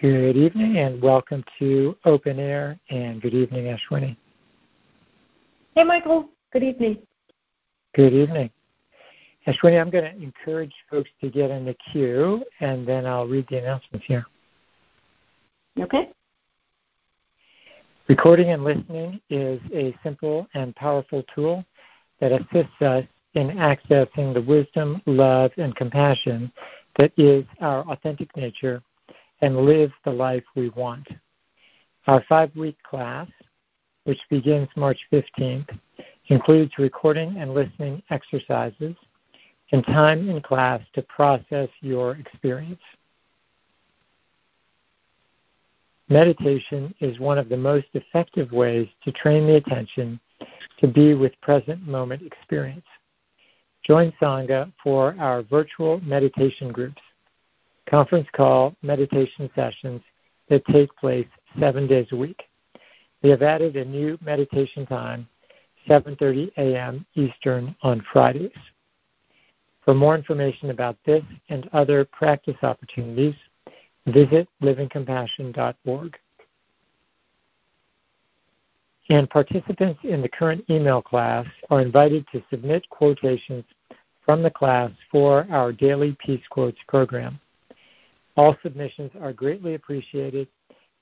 Good evening and welcome to Open Air and good evening, Ashwini. Hey, Michael. Good evening. Good evening. Ashwini, I'm going to encourage folks to get in the queue and then I'll read the announcements here. Okay. Recording and listening is a simple and powerful tool that assists us in accessing the wisdom, love, and compassion that is our authentic nature and live the life we want. Our five week class, which begins March 15th, includes recording and listening exercises and time in class to process your experience. Meditation is one of the most effective ways to train the attention to be with present moment experience. Join Sangha for our virtual meditation groups, conference call meditation sessions that take place seven days a week. We have added a new meditation time, 7:30 a.m. Eastern on Fridays. For more information about this and other practice opportunities, visit livingcompassion.org. And participants in the current email class are invited to submit quotations from the class for our daily Peace Quotes program. All submissions are greatly appreciated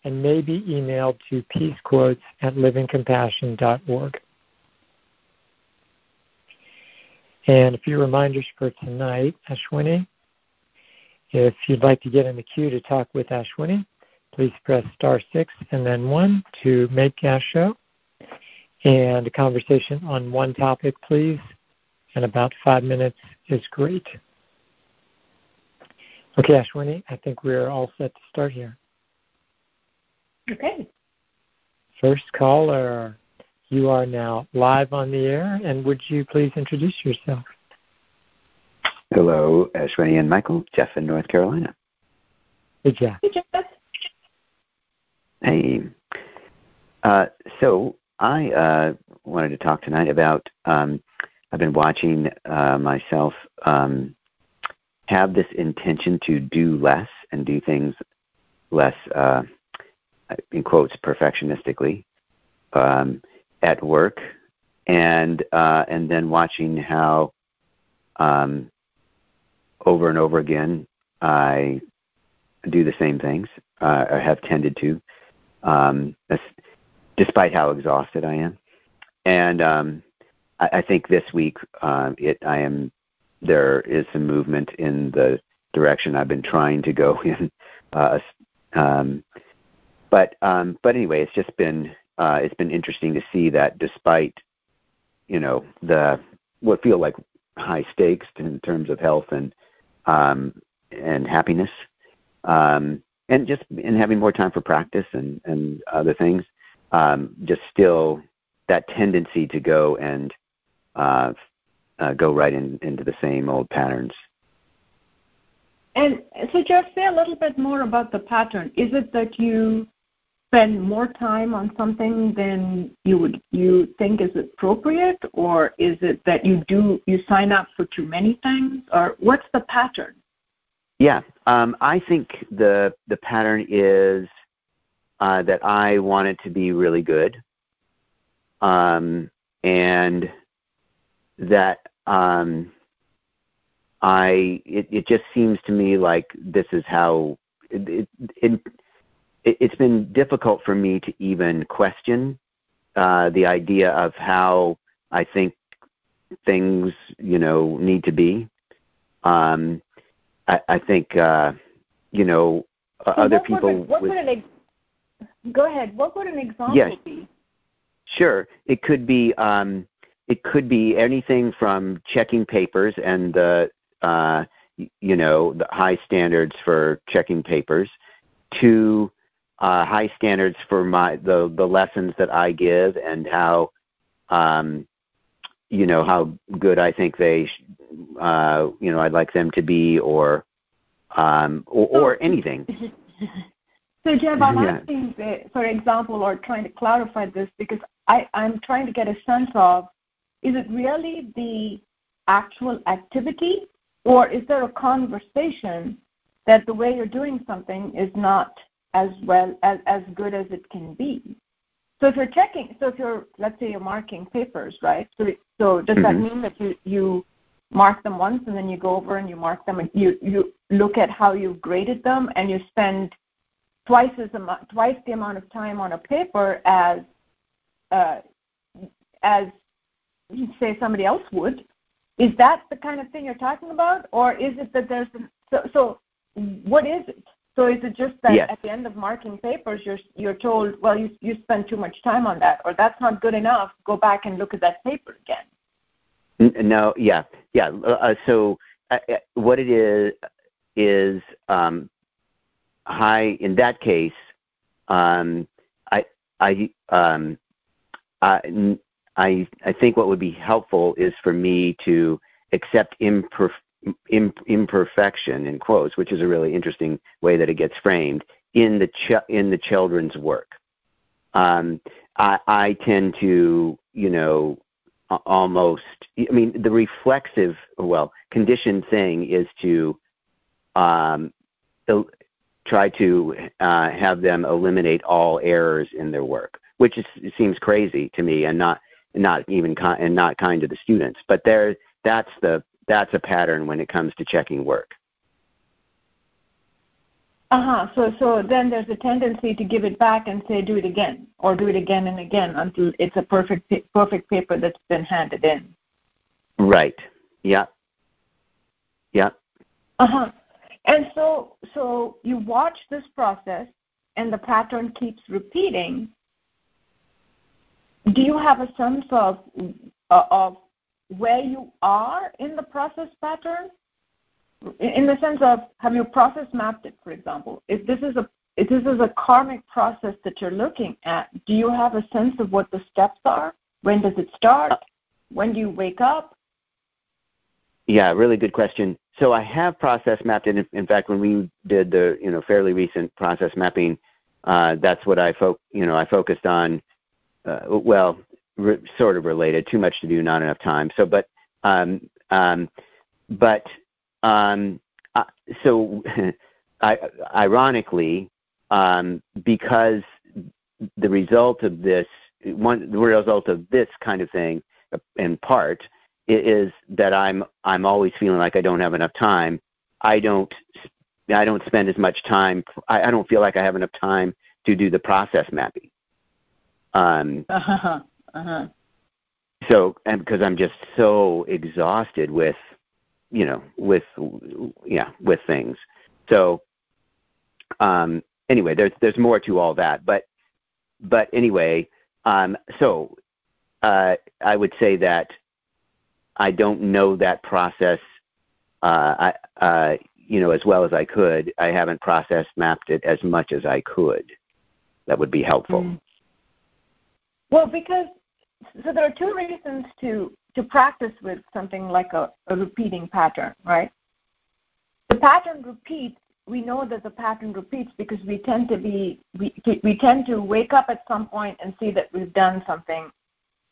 and may be emailed to peacequotes at livingcompassion.org. And a few reminders for tonight, Ashwini. If you'd like to get in the queue to talk with Ashwini, please press star six and then one to make gas show. And a conversation on one topic, please. And about five minutes is great. Okay, Ashwini, I think we're all set to start here. Okay. First caller, you are now live on the air, and would you please introduce yourself? Hello, Ashwini and Michael. Jeff in North Carolina. Hey, Jeff. Hey, Jeff. Hey. Uh, so I uh, wanted to talk tonight about. Um, I've been watching uh, myself um, have this intention to do less and do things less, uh, in quotes, perfectionistically um, at work, and uh, and then watching how um, over and over again I do the same things uh, or have tended to, um, despite how exhausted I am, and um, I, I think this week uh, it I am there is some movement in the direction I've been trying to go in. Uh, um, but um, but anyway, it's just been uh, it's been interesting to see that despite you know the what feel like high stakes in terms of health and um, and happiness, um, and just in having more time for practice and and other things, um, just still that tendency to go and uh, uh, go right in, into the same old patterns. And so, Jeff, say a little bit more about the pattern. Is it that you spend more time on something than you would you think is appropriate, or is it that you do you sign up for too many things, or what's the pattern? Yeah, um, I think the the pattern is uh, that I want it to be really good, um, and that um, I it, it just seems to me like this is how it, it, it it's been difficult for me to even question uh, the idea of how I think things you know need to be. Um, I, I think uh, you know so other people. Would, what with, would an ex- go ahead. What would an example yes. be? Sure, it could be. Um, it could be anything from checking papers and the uh, you know the high standards for checking papers to uh, high standards for my the the lessons that I give and how um, you know how good I think they uh, you know I'd like them to be or um, or, or anything. So Jeff, I'm yeah. asking, for example, or trying to clarify this because I, I'm trying to get a sense of is it really the actual activity, or is there a conversation that the way you're doing something is not as well as as good as it can be. So if you're checking, so if you're let's say you're marking papers, right? So so does mm-hmm. that mean that you you mark them once and then you go over and you mark them and you you look at how you've graded them and you spend twice as amount twice the amount of time on a paper as uh, as say somebody else would. Is that the kind of thing you're talking about, or is it that there's an, so so what is it? So is it just that yes. at the end of marking papers, you're you're told, well, you you spend too much time on that, or that's not good enough. Go back and look at that paper again. No, yeah, yeah. Uh, uh, so uh, uh, what it is is um, high in that case. Um, I I um, I I I think what would be helpful is for me to accept imperf- imperfection in quotes, which is a really interesting way that it gets framed in the ch- in the children's work. Um, I, I tend to, you know, almost. I mean, the reflexive, well, conditioned thing is to um, try to uh, have them eliminate all errors in their work, which is, seems crazy to me and not not even and not kind to the students. But there, that's the that's a pattern when it comes to checking work. Uh-huh. So so then there's a tendency to give it back and say do it again or do it again and again until it's a perfect perfect paper that's been handed in. Right. Yeah. Yeah. Uh-huh. And so so you watch this process and the pattern keeps repeating. Do you have a sense of uh, of where you are in the process pattern? In the sense of have you process mapped it for example? If this is a if this is a karmic process that you're looking at do you have a sense of what the steps are? When does it start? When do you wake up? Yeah really good question. So i have process mapped it. In, fact when we did the you know fairly recent process mapping uh, that's what i fo- you know i focused on uh, well re- sort of related. Too much to do, not enough time. So, but um, um, but um, uh, so I, ironically, um, because the result of this one the result of this kind of thing in part is that I'm I'm always feeling like I don't have enough time. I don't I don't spend as much time. I, I don't feel like I have enough time to do the process mapping. Um, uh-huh. Uh-huh. So, and because I'm just so exhausted with, you know, with, yeah, with things. So, um, anyway, there's there's more to all that, but but anyway, um, so uh, I would say that I don't know that process, uh, I, uh, you know, as well as I could. I haven't process mapped it as much as I could. That would be helpful. Mm. Well, because so there are two reasons to to practice with something like a, a repeating pattern, right? The pattern repeats. We know that the pattern repeats because we tend to be we we tend to wake up at some point and see that we've done something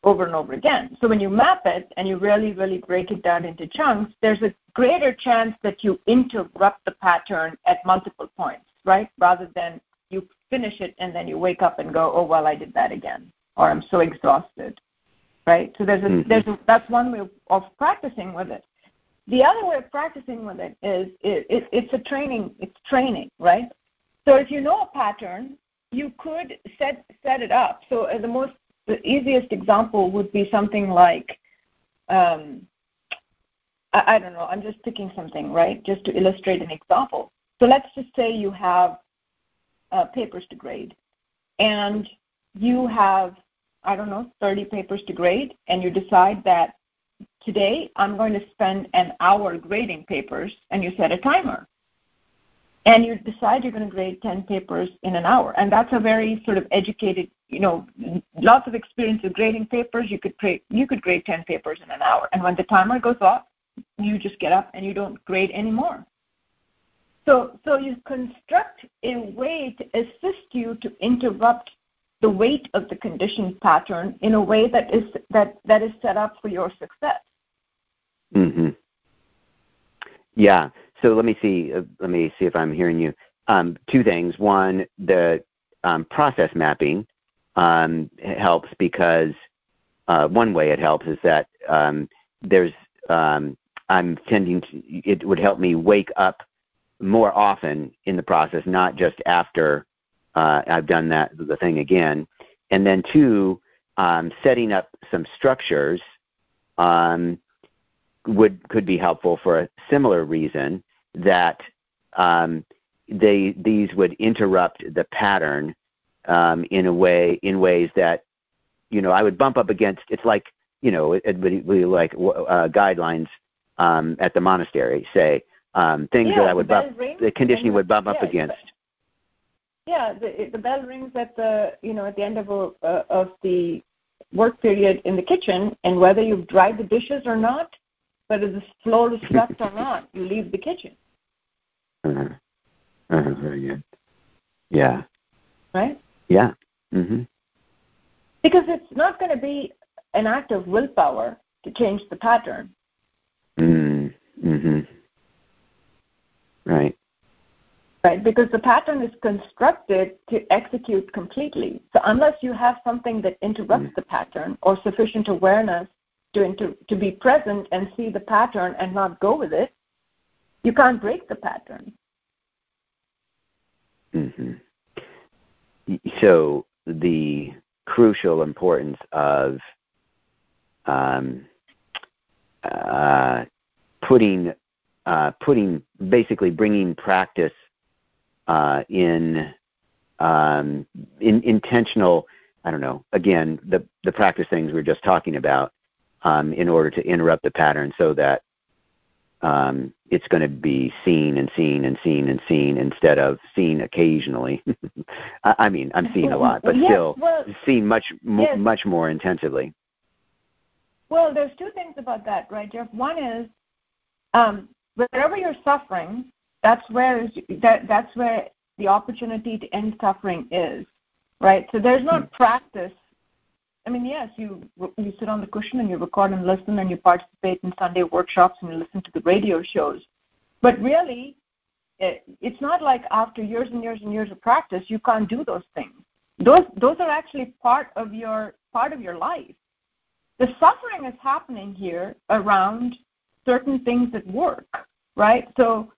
over and over again. So when you map it and you really, really break it down into chunks, there's a greater chance that you interrupt the pattern at multiple points, right? Rather than you finish it and then you wake up and go, oh well, I did that again or I'm so exhausted, right? So there's a, mm-hmm. there's a, that's one way of, practicing with it. The other way of practicing with it is it, it, it's a training. It's training, right? So if you know a pattern, you could set set it up. So uh, the most the easiest example would be something like, um, I, I don't know. I'm just picking something, right? Just to illustrate an example. So let's just say you have uh, papers to grade, and you have I don't know, 30 papers to grade, and you decide that today I'm going to spend an hour grading papers, and you set a timer. And you decide you're going to grade 10 papers in an hour. And that's a very sort of educated, you know, lots of experience with grading papers. You could, grade, you could grade 10 papers in an hour. And when the timer goes off, you just get up and you don't grade anymore. So, so you construct a way to assist you to interrupt the weight of the conditioned pattern in a way that is that that is set up for your success. Mhm. Yeah. So let me see. Uh, let me see if I'm hearing you. um, two things. One, the um, process mapping um, helps because uh, one way it helps is that um, there's um, I'm tending to it would help me wake up more often in the process, not just after uh, I've done that the thing again. And then two, um, setting up some structures um, would could be helpful for a similar reason that um, they these would interrupt the pattern um, in a way in ways that you know I would bump up against. It's like you know it, would be like uh, guidelines um, at the monastery say um, things yeah, that I would bump the conditioning would bump up yeah, against. Yeah, the, the bell rings at the you know at the end of a, uh, of the work period in the kitchen, and whether you've dried the dishes or not, whether the floor is swept or not, you leave the kitchen. Uh-huh. Uh-huh. Very good. Yeah. Right. Yeah. Mm-hmm. Because it's not going to be an act of willpower to change the pattern. Mm. Mm-hmm. Right. Right, because the pattern is constructed to execute completely. So unless you have something that interrupts mm. the pattern or sufficient awareness to inter- to be present and see the pattern and not go with it, you can't break the pattern. Mm-hmm. So the crucial importance of um, uh, putting uh, putting basically bringing practice uh, in um, in intentional. I don't know. Again, the the practice things we are just talking about um, in order to interrupt the pattern, so that um, it's going to be seen and seen and seen and seen instead of seen occasionally. I mean, I'm seeing a lot, but yes, still well, seen much yes. much more intensively. Well, there's two things about that, right, Jeff? One is um, wherever you're suffering, that's where that, that's where the opportunity to end suffering is, right? So there's not hmm. practice. I mean, yes, you you sit on the cushion and you record and listen and you participate in Sunday workshops and you listen to the radio shows, but really, it, it's not like after years and years and years of practice you can't do those things. Those those are actually part of your part of your life. The suffering is happening here around certain things at work, right? So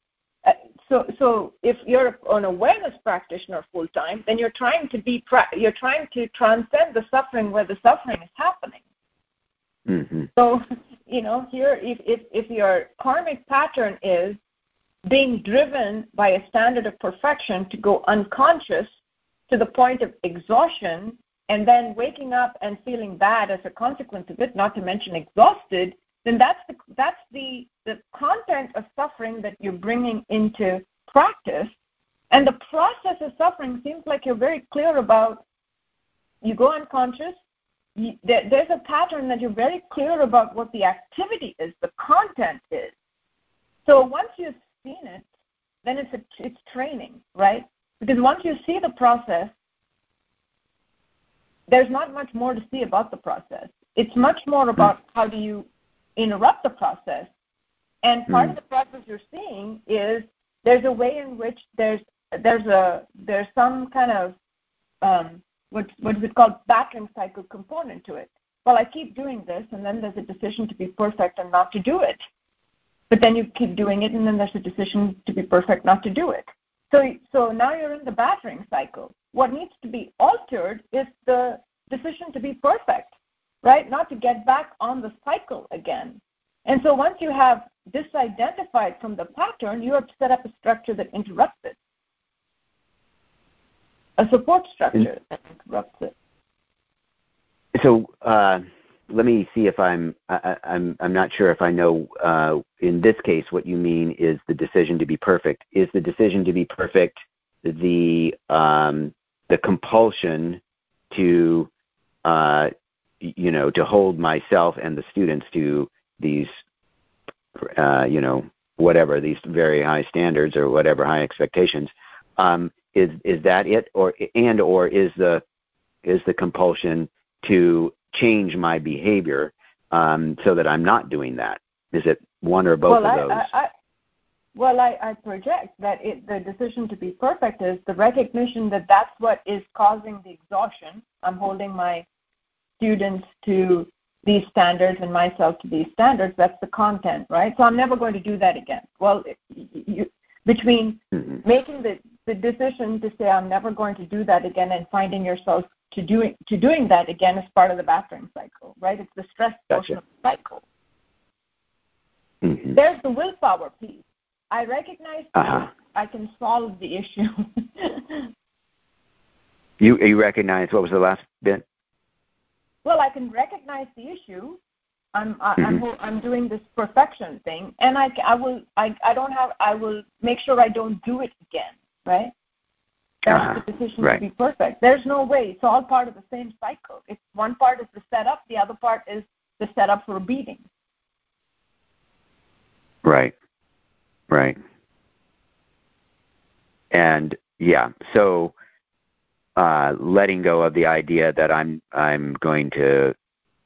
so so if you're an awareness practitioner full time then you're trying to be you're trying to transcend the suffering where the suffering is happening mm-hmm. so you know here if, if if your karmic pattern is being driven by a standard of perfection to go unconscious to the point of exhaustion and then waking up and feeling bad as a consequence of it not to mention exhausted then that's the that's the the content of suffering that you're bringing into practice. And the process of suffering seems like you're very clear about. You go unconscious. You, there, there's a pattern that you're very clear about what the activity is, the content is. So once you've seen it, then it's a, it's training, right? Because once you see the process, there's not much more to see about the process. It's much more about how do you interrupt the process. And part mm. of the process you're seeing is there's a way in which there's there's a there's some kind of um, what what is it called battering cycle component to it. Well, I keep doing this, and then there's a decision to be perfect and not to do it. But then you keep doing it, and then there's a decision to be perfect not to do it. So so now you're in the battering cycle. What needs to be altered is the decision to be perfect right? Not to get back on the cycle again. And so once you have disidentified from the pattern, you have to set up a structure that interrupts it. A support structure that interrupts it. So uh, let me see if I'm I, I'm I'm not sure if I know. Uh, in this case, what you mean is the decision to be perfect. Is the decision to be perfect the um, the compulsion to uh, you know, to hold myself and the students to these, uh, you know, whatever these very high standards or whatever high expectations. Um, is is that it, or and or is the is the compulsion to change my behavior um, so that I'm not doing that? Is it one or both well, of those? I, I, well, I, I project that it, the decision to be perfect is the recognition that that's what is causing the exhaustion. I'm holding my students to these standards and myself to these standards. That's the content, right? So I'm never going to do that again. Well, you, between mm-hmm. making the, the decision to say I'm never going to do that again and finding yourself to doing to doing that again is part of the battering cycle, right? It's the stress gotcha. portion of the cycle. Mm-hmm. There's the willpower piece. I recognize uh-huh. I can solve the issue. you you recognize what was the last bit? Well, I can recognize the issue. I'm I, mm-hmm. I'm I'm doing this perfection thing, and I I will I I don't have I will make sure I don't do it again, right? That's uh-huh. the decision right. to be perfect. There's no way. It's all part of the same cycle. It's one part is the setup, the other part is the setup for a beating. Right. Right. And yeah, so uh, letting go of the idea that I'm I'm going to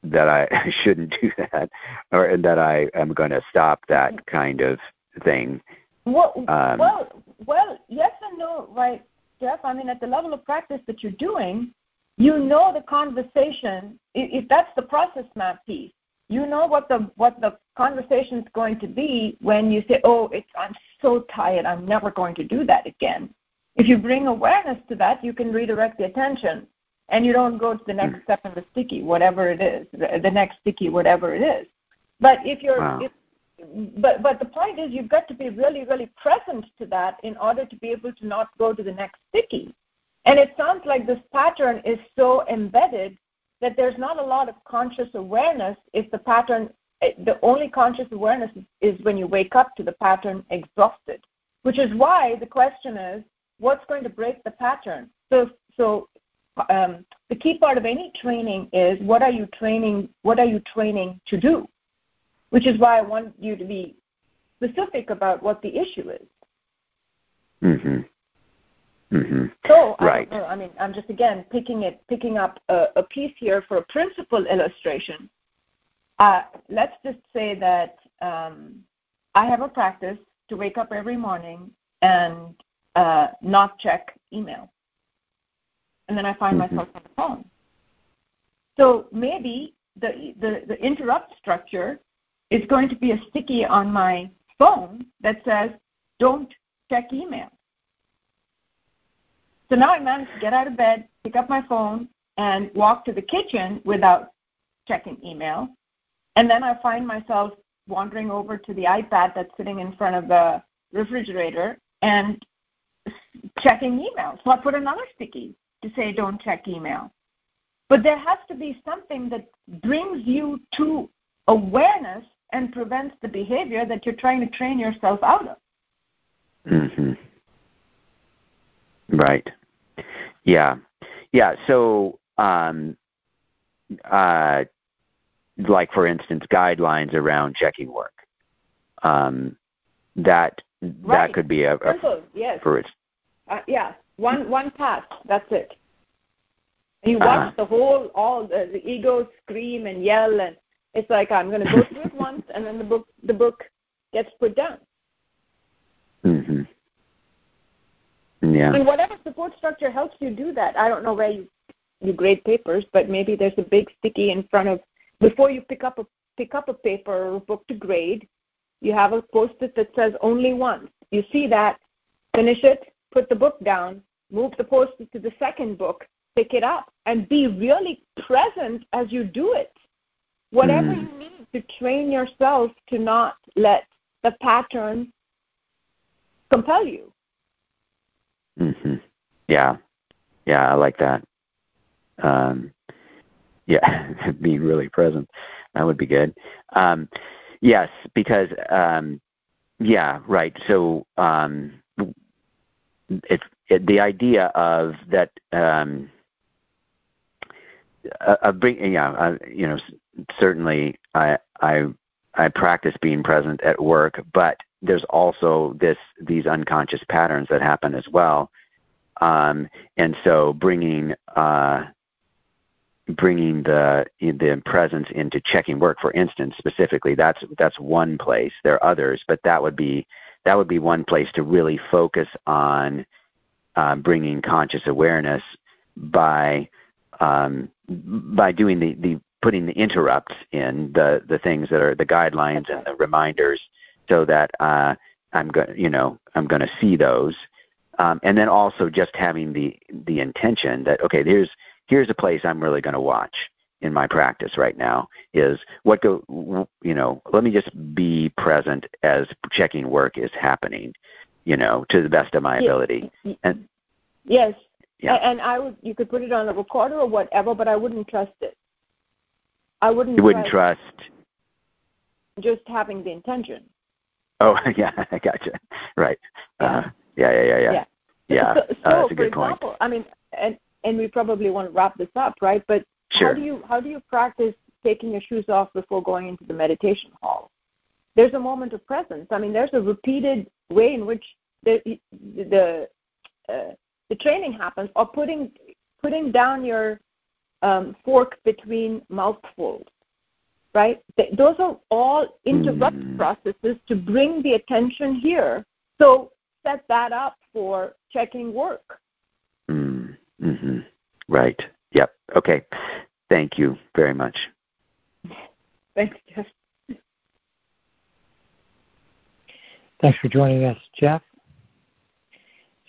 that I shouldn't do that or that I am going to stop that kind of thing. Well, um, well, well, yes and no, right, Jeff? I mean, at the level of practice that you're doing, you know the conversation. If that's the process map piece, you know what the what the conversation is going to be when you say, "Oh, it's I'm so tired. I'm never going to do that again." If you bring awareness to that, you can redirect the attention, and you don't go to the next hmm. step in the sticky, whatever it is, the next sticky, whatever it is. But if you're, wow. if, but but the point is, you've got to be really, really present to that in order to be able to not go to the next sticky. And it sounds like this pattern is so embedded that there's not a lot of conscious awareness if the pattern the only conscious awareness is when you wake up to the pattern exhausted which is why the question is what's going to break the pattern so so um, the key part of any training is what are you training what are you training to do which is why i want you to be specific about what the issue is mm-hmm. Mm-hmm. So right. I, I, mean, I'm just again picking it, picking up a, a piece here for a principle illustration. Uh, let's just say that um, I have a practice to wake up every morning and uh, not check email, and then I find mm-hmm. myself on the phone. So maybe the, the the interrupt structure is going to be a sticky on my phone that says, "Don't check email." So now I managed to get out of bed, pick up my phone, and walk to the kitchen without checking email. And then I find myself wandering over to the iPad that's sitting in front of the refrigerator and checking email. So I put another sticky to say don't check email. But there has to be something that brings you to awareness and prevents the behavior that you're trying to train yourself out of. Mhm. Right. Yeah, yeah. So, um, uh, like for instance, guidelines around checking work. Um, that right. that could be a, a Simple, yes. For its, uh, yeah, one one pass. That's it. And you watch uh-huh. the whole all the, the ego scream and yell, and it's like I'm going to go through it once, and then the book the book gets put down. Mm-hmm. Yeah. And whatever support structure helps you do that. I don't know where you you grade papers, but maybe there's a big sticky in front of before you pick up a pick up a paper or a book to grade. You have a post-it that says only once. You see that, finish it, put the book down, move the post-it to the second book, pick it up, and be really present as you do it. Whatever mm. you need to train yourself to not let the pattern compel you. Mhm. Yeah. Yeah, I like that. Um yeah, being really present. That would be good. Um yes, because um yeah, right. So um it's it, the idea of that um uh, bring yeah uh, you know certainly I I I practice being present at work, but there's also this these unconscious patterns that happen as well, um, and so bringing uh, bringing the the presence into checking work, for instance, specifically, that's that's one place. There are others, but that would be that would be one place to really focus on uh, bringing conscious awareness by um, by doing the, the putting the interrupts in the the things that are the guidelines and the reminders so that uh, I'm going you know I'm going to see those. Um, and then also just having the the intention that okay here's here's a place I'm really going to watch in my practice right now is what go you know let me just be present as checking work is happening you know to the best of my ability. And yes. Yeah. and i would you could put it on a recorder or whatever but i wouldn't trust it. I wouldn't you wouldn't trust, trust just having the intention. Oh yeah i gotcha. Right. Yeah. Uh, yeah yeah yeah yeah. Yeah, yeah. So, so uh, that's a good for example, point i mean and and we probably want to wrap this up right? But Sure. How do you how do you practice taking your shoes off before going into the meditation hall? There's a moment of presence. I mean, there's a repeated way in which the the uh, the training happens, or putting putting down your um, fork between mouthfuls, right? Those are all interrupt mm. processes to bring the attention here. So set that up for checking work. Mm. Mm-hmm. Right. Yep. Okay. Thank you very much. Thanks, Jeff. Thanks for joining us, Jeff.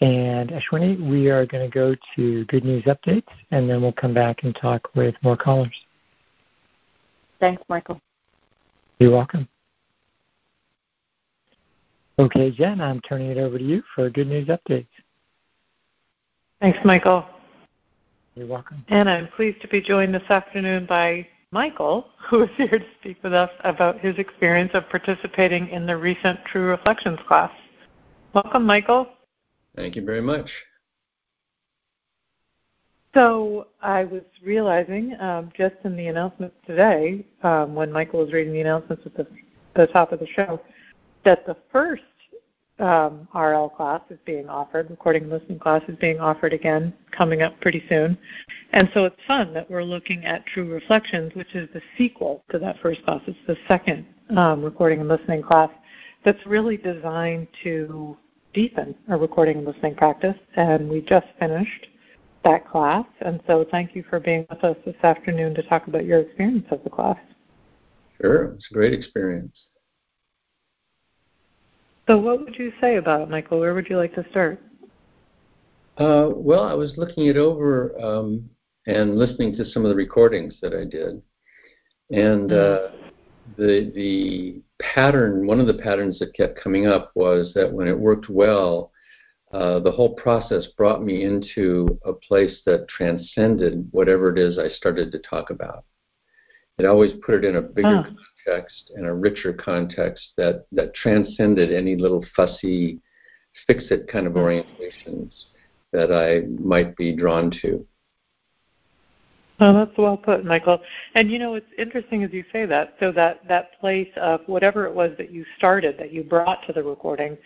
And Ashwini, we are going to go to good news updates, and then we'll come back and talk with more callers. Thanks, Michael. You're welcome. Okay, Jen, I'm turning it over to you for good news updates. Thanks, Michael. You're welcome. And I'm pleased to be joined this afternoon by Michael, who is here to speak with us about his experience of participating in the recent True Reflections class. Welcome, Michael. Thank you very much. So I was realizing um, just in the announcements today, um, when Michael was reading the announcements at the, the top of the show, that the first um, RL class is being offered, recording and listening class is being offered again, coming up pretty soon. And so it's fun that we're looking at True Reflections, which is the sequel to that first class. It's the second um, recording and listening class that's really designed to deepen our recording and listening practice. And we just finished that class. And so thank you for being with us this afternoon to talk about your experience of the class. Sure, it's a great experience. So, what would you say about it, Michael? Where would you like to start? Uh, well, I was looking it over um, and listening to some of the recordings that I did, and uh, the the pattern. One of the patterns that kept coming up was that when it worked well, uh, the whole process brought me into a place that transcended whatever it is I started to talk about. It always put it in a bigger context and a richer context that, that transcended any little fussy, fix it kind of orientations that I might be drawn to. Oh, that's well put, Michael. And you know, it's interesting as you say that. So that that place of whatever it was that you started, that you brought to the recording,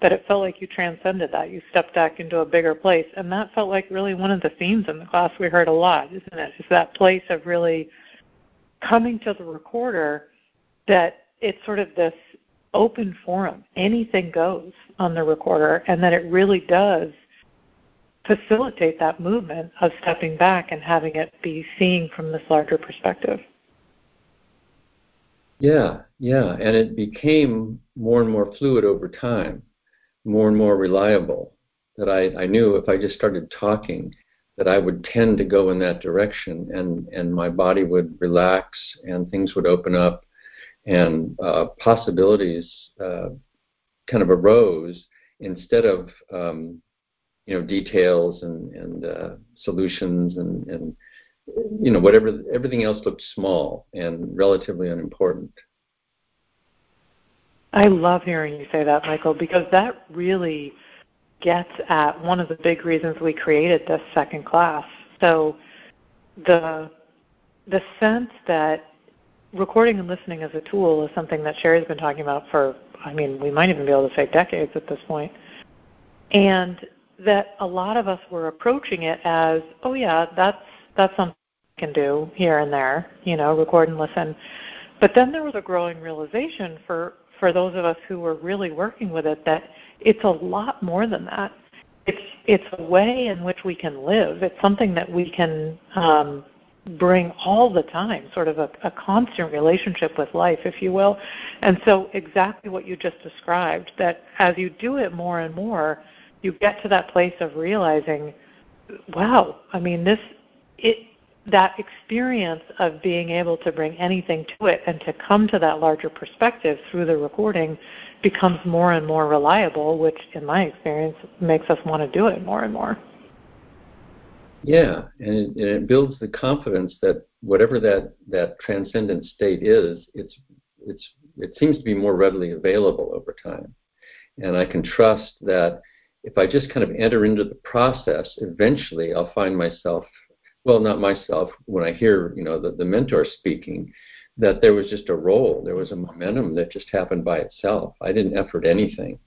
that it felt like you transcended that. You stepped back into a bigger place, and that felt like really one of the themes in the class we heard a lot, isn't it? Is that place of really coming to the recorder that it's sort of this open forum. Anything goes on the recorder, and that it really does facilitate that movement of stepping back and having it be seen from this larger perspective. Yeah, yeah, and it became more and more fluid over time, more and more reliable. That I, I knew if I just started talking, that I would tend to go in that direction, and and my body would relax, and things would open up, and uh, possibilities uh, kind of arose instead of um, you know details and and uh, solutions and and you know whatever everything else looked small and relatively unimportant. I love hearing you say that, Michael, because that really gets at one of the big reasons we created this second class. So the the sense that recording and listening as a tool is something that Cheri's been talking about for, I mean, we might even be able to say decades at this point. And that a lot of us were approaching it as, oh yeah, that's that's something I can do here and there, you know, record and listen. But then there was a growing realization for for those of us who were really working with it that it's a lot more than that. It's it's a way in which we can live. It's something that we can um, bring all the time, sort of a, a constant relationship with life, if you will. And so, exactly what you just described, that as you do it more and more, you get to that place of realizing, wow, I mean, this, it, that experience of being able to bring anything to it and to come to that larger perspective through the recording becomes more and more reliable, which, in my experience, makes us want to do it more and more. Yeah, and it, and it builds the confidence that whatever that, that transcendent state is, it's, it's, it seems to be more readily available over time. And I can trust that if I just kind of enter into the process, eventually I'll find myself well, not myself, when I hear, you know, the, the mentor speaking, that there was just a role, there was a momentum that just happened by itself. I didn't effort anything.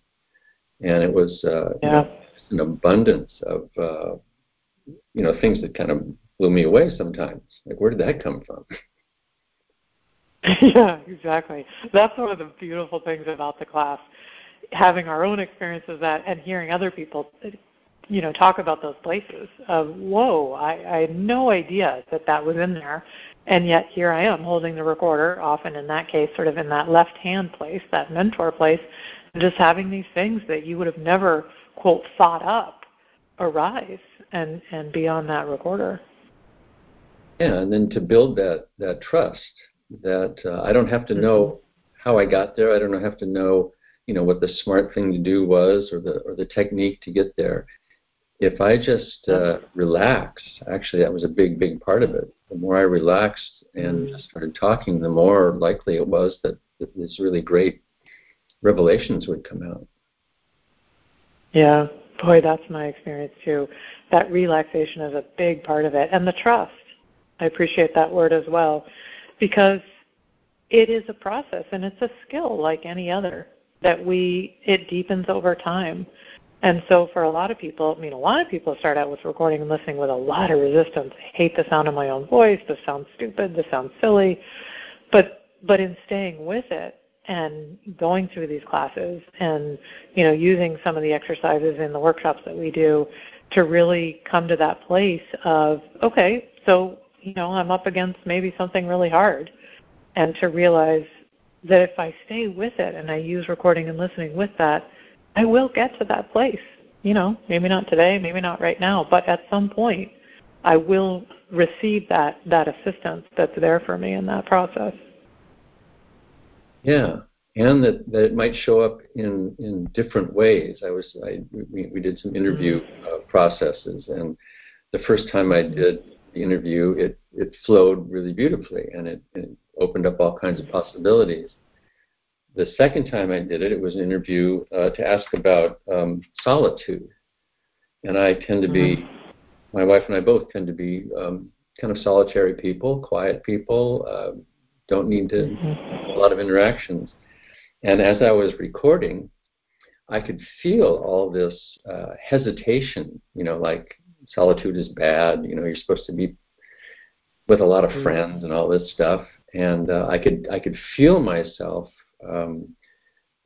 And it was uh, yeah. you know, an abundance of, uh, you know, things that kind of blew me away sometimes. Like, where did that come from? yeah, exactly. That's one of the beautiful things about the class having our own experiences that and hearing other people you know talk about those places of whoa I, I had no idea that that was in there and yet here i am holding the recorder often in that case sort of in that left hand place that mentor place just having these things that you would have never quote thought up arise and and be on that recorder yeah and then to build that that trust that uh, i don't have to know mm-hmm. how i got there i don't have to know you know what the smart thing to do was or the or the technique to get there if I just uh, relaxed, actually, that was a big, big part of it. The more I relaxed and mm. started talking, the more likely it was that, that these really great revelations would come out. Yeah, boy, that's my experience too. That relaxation is a big part of it, and the trust. I appreciate that word as well, because it is a process and it's a skill like any other that we it deepens over time and so for a lot of people, I mean, a lot of people start out with recording and listening with a lot of resistance. I hate the sound of my own voice. This sounds stupid. This sounds silly. But but in staying with it and going through these classes and you know using some of the exercises in the workshops that we do to really come to that place of okay, so you know I'm up against maybe something really hard, and to realize that if I stay with it and I use recording and listening with that I will get to that place. You know, maybe not today, maybe not right now, but at some point I will receive that that assistance that's there for me in that process. Yeah, and that, that it might show up in in different ways. I was I we, we did some interview mm-hmm. uh, processes, and the first time I did the interview, it it flowed really beautifully, and it, it opened up all kinds of possibilities the second time I did it, it was an interview uh, to ask about um, solitude. And I tend to be, mm-hmm. my wife and I both tend to be um, kind of solitary people, quiet people, uh, don't need to, mm-hmm. a lot of interactions. And as I was recording, I could feel all this uh, hesitation, you know, like solitude is bad, you know, you're supposed to be with a lot of mm-hmm. friends and all this stuff. And uh, I could I could feel myself um,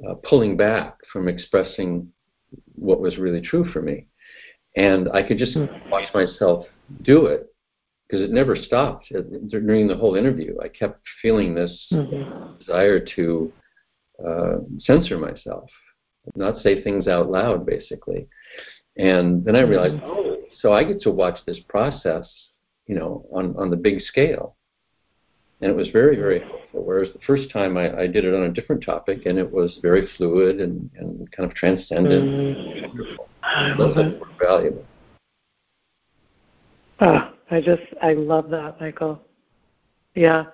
uh, pulling back from expressing what was really true for me. And I could just mm-hmm. watch myself do it because it never stopped. During the whole interview, I kept feeling this mm-hmm. desire to uh, censor myself, not say things out loud, basically. And then I realized, mm-hmm. oh, so I get to watch this process, you know, on, on the big scale and it was very, very helpful. Whereas the first time I, I did it on a different topic, and it was very fluid and, and kind of transcendent. Mm. Wonderful. Those were valuable. Oh, I just I love that, Michael. Yeah,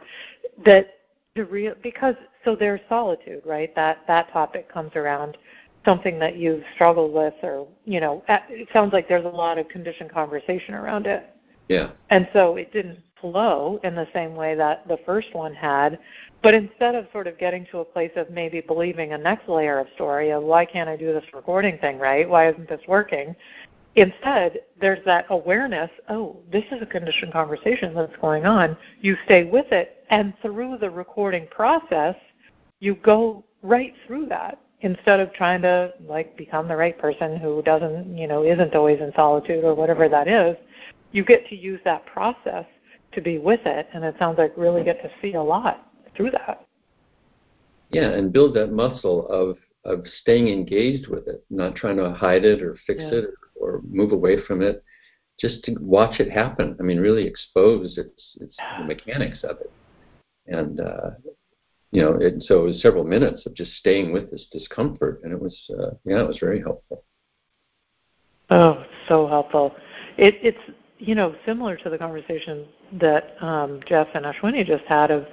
that the real because so there's solitude, right? That that topic comes around something that you've struggled with, or you know, it sounds like there's a lot of conditioned conversation around it. Yeah. And so it didn't flow in the same way that the first one had. But instead of sort of getting to a place of maybe believing a next layer of story of why can't I do this recording thing right? Why isn't this working? Instead, there's that awareness, oh, this is a conditioned conversation that's going on. You stay with it, and through the recording process, you go right through that instead of trying to like become the right person who doesn't, you know, isn't always in solitude or whatever that is. You get to use that process to be with it, and it sounds like really get to see a lot through that. Yeah, and build that muscle of of staying engaged with it, not trying to hide it or fix yeah. it or, or move away from it. Just to watch it happen. I mean, really expose its its the mechanics of it, and uh, you know, it, so it was several minutes of just staying with this discomfort, and it was uh, yeah, it was very helpful. Oh, so helpful. It, it's you know similar to the conversation that um, Jeff and Ashwini just had of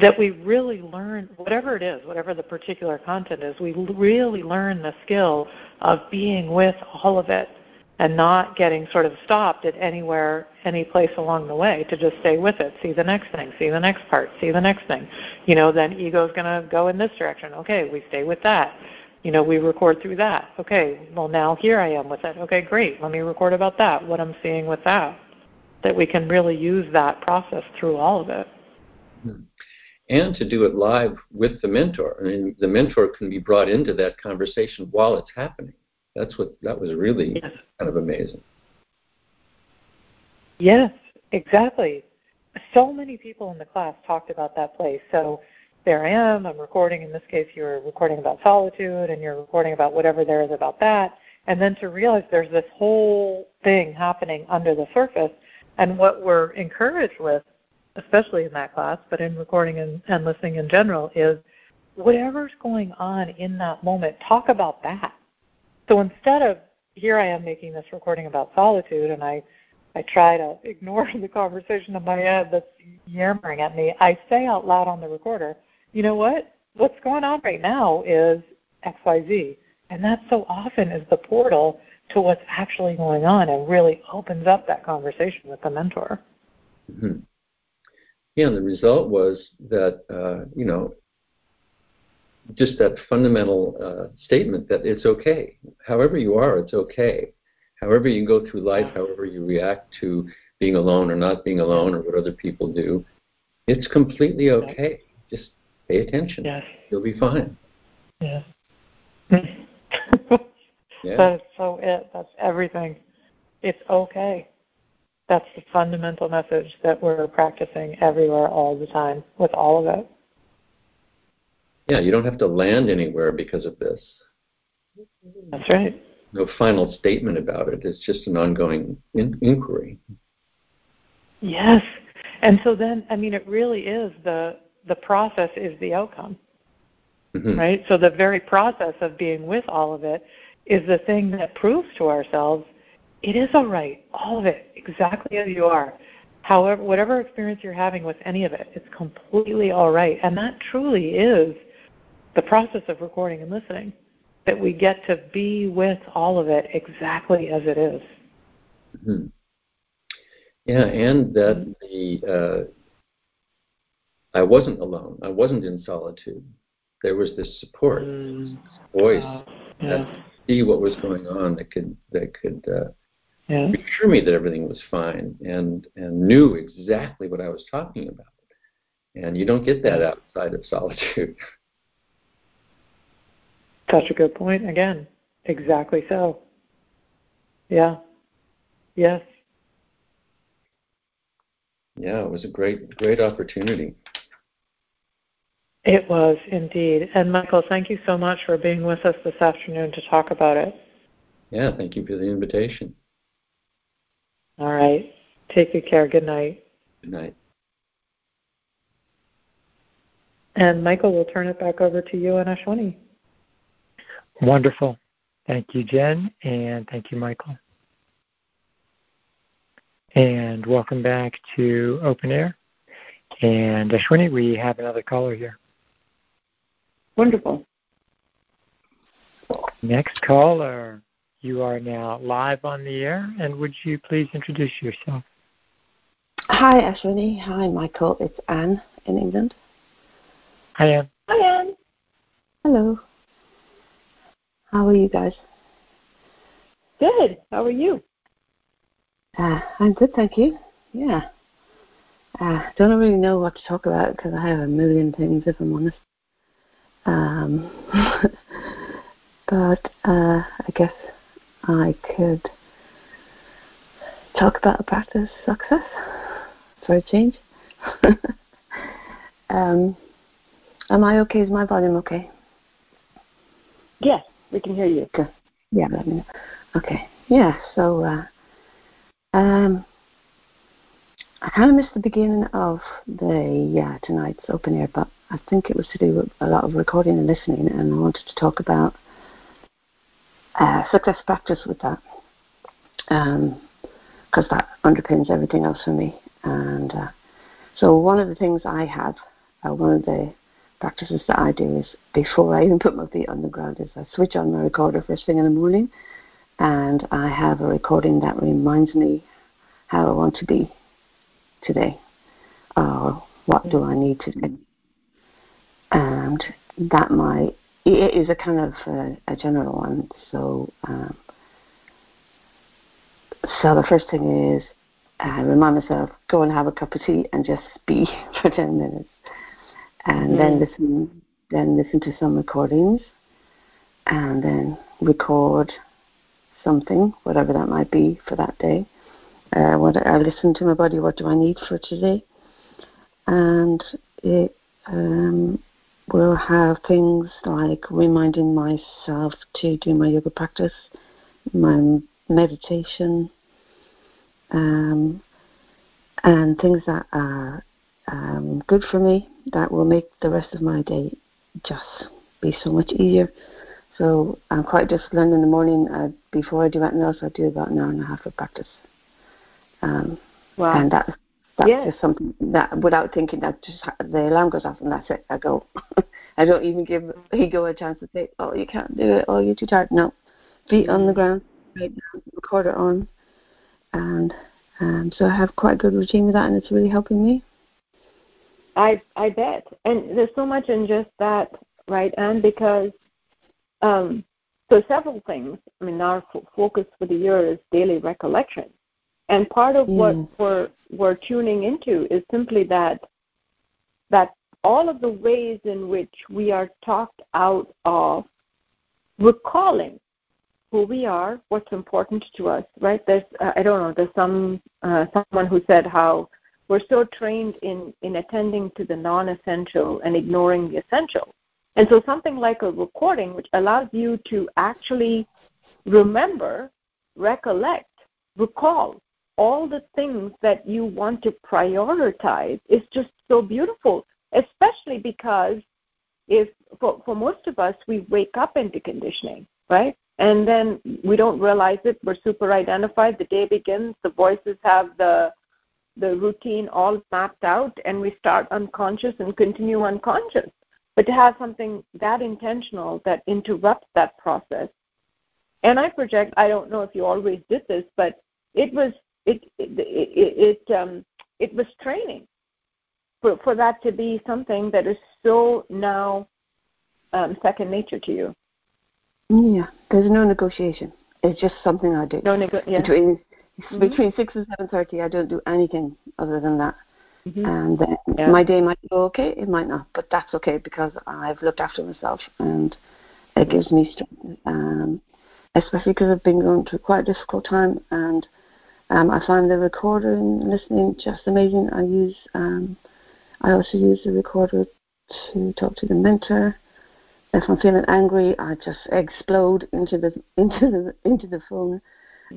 that we really learn whatever it is, whatever the particular content is, we really learn the skill of being with all of it and not getting sort of stopped at anywhere, any place along the way to just stay with it. See the next thing, see the next part, see the next thing. You know, then ego's going to go in this direction. Okay, we stay with that. You know, we record through that. Okay, well now here I am with it. Okay, great. Let me record about that. What I'm seeing with that. That we can really use that process through all of it. Mm-hmm. And to do it live with the mentor. I mean, the mentor can be brought into that conversation while it's happening. That's what that was really yes. kind of amazing. Yes, exactly. So many people in the class talked about that place. So there I am, I'm recording. In this case, you're recording about solitude and you're recording about whatever there is about that. And then to realize there's this whole thing happening under the surface. And what we're encouraged with, especially in that class, but in recording and, and listening in general, is whatever's going on in that moment, talk about that. So instead of here I am making this recording about solitude and I I try to ignore the conversation in my head that's yammering at me, I say out loud on the recorder, you know what? What's going on right now is XYZ. And that so often is the portal to what's actually going on and really opens up that conversation with the mentor. Mm-hmm. Yeah, and the result was that, uh, you know, just that fundamental uh, statement that it's okay. However you are, it's okay. However you go through life, however you react to being alone or not being alone or what other people do, it's completely okay. Just pay attention. Yes. You'll be fine. Yes. yeah. That is so it. That's everything. It's okay. That's the fundamental message that we're practicing everywhere all the time with all of it. Yeah, you don't have to land anywhere because of this. That's right. No final statement about it. It's just an ongoing in- inquiry. Yes. And so then, I mean, it really is the the process is the outcome, mm-hmm. right? So the very process of being with all of it is the thing that proves to ourselves it is all right, all of it, exactly as you are. However, whatever experience you're having with any of it, it's completely all right, and that truly is the process of recording and listening, that we get to be with all of it exactly as it is. Mm-hmm. Yeah, and that the uh, I wasn't alone. I wasn't in solitude. There was this support, mm. this voice uh, yeah. that see what was going on that could that could uh, yeah. reassure me that everything was fine and and knew exactly what I was talking about. And you don't get that outside of solitude. Such a good point. Again, exactly so. Yeah. Yes. Yeah, it was a great, great opportunity. It was indeed. And Michael, thank you so much for being with us this afternoon to talk about it. Yeah, thank you for the invitation. All right. Take good care. Good night. Good night. And Michael, we'll turn it back over to you and Ashwini. Wonderful. Thank you, Jen, and thank you, Michael. And welcome back to Open Air. And uh, Ashwini, we have another caller here. Wonderful. Next caller, you are now live on the air, and would you please introduce yourself? Hi, Ashwini. Hi, Michael. It's Anne in England. Hi, Anne. Hi, Anne. Hello. How are you guys? Good. How are you? Uh, I'm good, thank you. Yeah. Uh, don't really know what to talk about because I have a million things, if I'm honest. Um, but uh, I guess I could talk about a practice success for a change. um, am I okay? Is my volume okay? Yes, we can hear you. Yeah, let me know. Okay. Yeah, so uh, um, I kind of missed the beginning of the yeah tonight's open air, but I think it was to do with a lot of recording and listening, and I wanted to talk about uh, success practice with that, because um, that underpins everything else for me. And uh, so one of the things I have, uh, one of the practices that I do is before I even put my feet on the ground is I switch on my recorder first thing in the morning, and I have a recording that reminds me how I want to be today, or what do I need to do, and that might it is a kind of a, a general one. So, um, so the first thing is I remind myself go and have a cup of tea and just be for ten minutes, and mm. then listen, then listen to some recordings, and then record something, whatever that might be for that day. Uh, what I listen to my body. What do I need for today? And it um, will have things like reminding myself to do my yoga practice, my meditation, um, and things that are um, good for me that will make the rest of my day just be so much easier. So I'm quite disciplined in the morning. Uh, before I do anything else, I do about an hour and a half of practice. Um, wow. And that that's yeah. just something that, without thinking, that just the alarm goes off and that's it. I go. I don't even give ego a chance to say, "Oh, you can't do it. Oh, you're too tired." No, feet on the ground, right down, recorder on, and um, so I have quite a good routine with that, and it's really helping me. I I bet, and there's so much in just that, right? And because um, so several things. I mean, our f- focus for the year is daily recollection, and part of what we're we're tuning into is simply that that all of the ways in which we are talked out of recalling who we are, what's important to us, right? There's uh, I don't know. There's some uh, someone who said how we're so trained in in attending to the non-essential and ignoring the essential. And so something like a recording, which allows you to actually remember, recollect, recall all the things that you want to prioritize is just so beautiful, especially because if for, for most of us we wake up into conditioning, right? And then we don't realize it. We're super identified. The day begins. The voices have the the routine all mapped out, and we start unconscious and continue unconscious. But to have something that intentional that interrupts that process, and I project. I don't know if you always did this, but it was it it it, it um it was training for for that to be something that is so now um, second nature to you. Yeah, there's no negotiation. It's just something I do. No nego- yeah. Between mm-hmm. between six and seven thirty, I don't do anything other than that. Mm-hmm. And then yeah. my day might go okay, it might not, but that's okay because I've looked after myself and it gives me strength. Um, especially because I've been going through quite a difficult time and um, I find the recorder and listening just amazing. I use um, I also use the recorder to talk to the mentor. If I'm feeling angry, I just explode into the into the into the phone,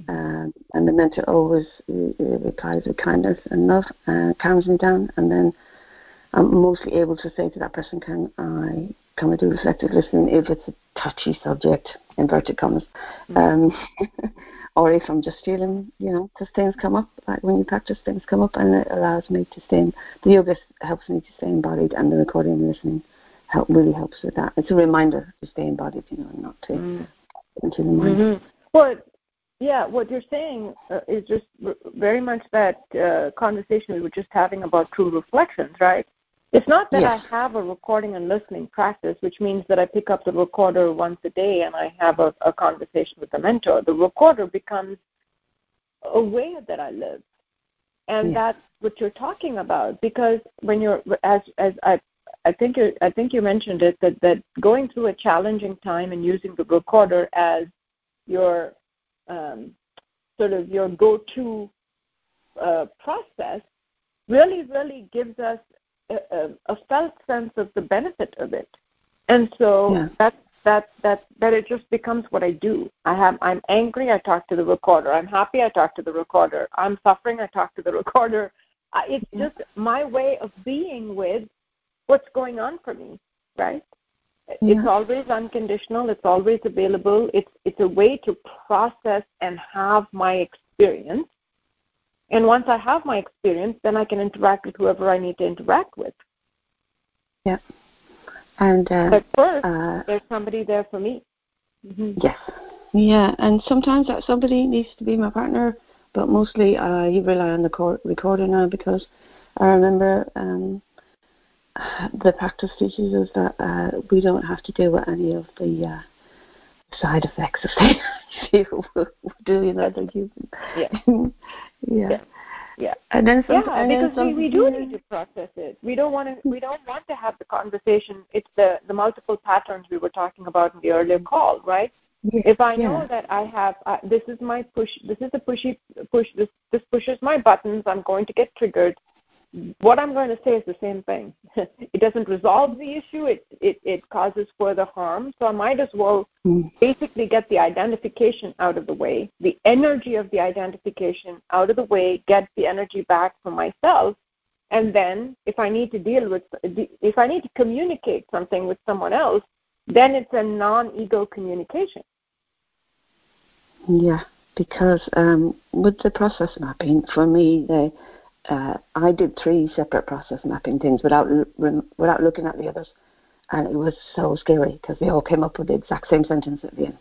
um, and the mentor always uh, replies with kindness and love and calms me down. And then I'm mostly able to say to that person, "Can I come and do reflective listening if it's a touchy subject?" Inverted commas. Mm-hmm. Um, or if I'm just feeling, you know, because things come up, like when you practice, things come up, and it allows me to stay. In, the yoga helps me to stay embodied, and the recording and listening help really helps with that. It's a reminder to stay embodied, you know, and not to mm. into the mind. Mm-hmm. Well, yeah, what you're saying uh, is just very much that uh, conversation we were just having about true reflections, right? It's not that yes. I have a recording and listening practice, which means that I pick up the recorder once a day and I have a, a conversation with the mentor. The recorder becomes a way that I live. And that's what you're talking about because when you're as as I I think you, I think you mentioned it that that going through a challenging time and using the recorder as your um, sort of your go-to uh, process really, really gives us a, a, a, felt sense of the benefit of it, and so yeah. that that that that it just becomes what I do. I have I'm angry, I talk to the recorder. I'm happy, I talk to the recorder. I'm suffering, I talk to the recorder. it's just my way of being with what's going on for me, right? Yeah. It's always unconditional. It's always available. It's it's a way to process and have my experience. And once I have my experience, then I can interact with whoever I need to interact with. Yeah. And uh, but first, uh, there's somebody there for me. Mm-hmm. Yes. Yeah, and sometimes that somebody needs to be my partner, but mostly uh, you rely on the cor- recorder now because I remember um, the practice teaches us that uh, we don't have to deal with any of the uh, side effects of things. we're doing as a human. Yeah. yeah. yeah. Yeah. And then yeah, and because we, we do need to process it. We don't want to. We don't want to have the conversation. It's the the multiple patterns we were talking about in the earlier call, right? Yeah, if I know yeah. that I have uh, this is my push, this is a pushy push. This this pushes my buttons. I'm going to get triggered what I'm going to say is the same thing. it doesn't resolve the issue. It, it it causes further harm. So I might as well mm. basically get the identification out of the way, the energy of the identification out of the way, get the energy back for myself, and then if I need to deal with, if I need to communicate something with someone else, then it's a non-ego communication. Yeah, because um, with the process mapping, for me, the uh, I did three separate process mapping things without without looking at the others, and it was so scary because they all came up with the exact same sentence at the end,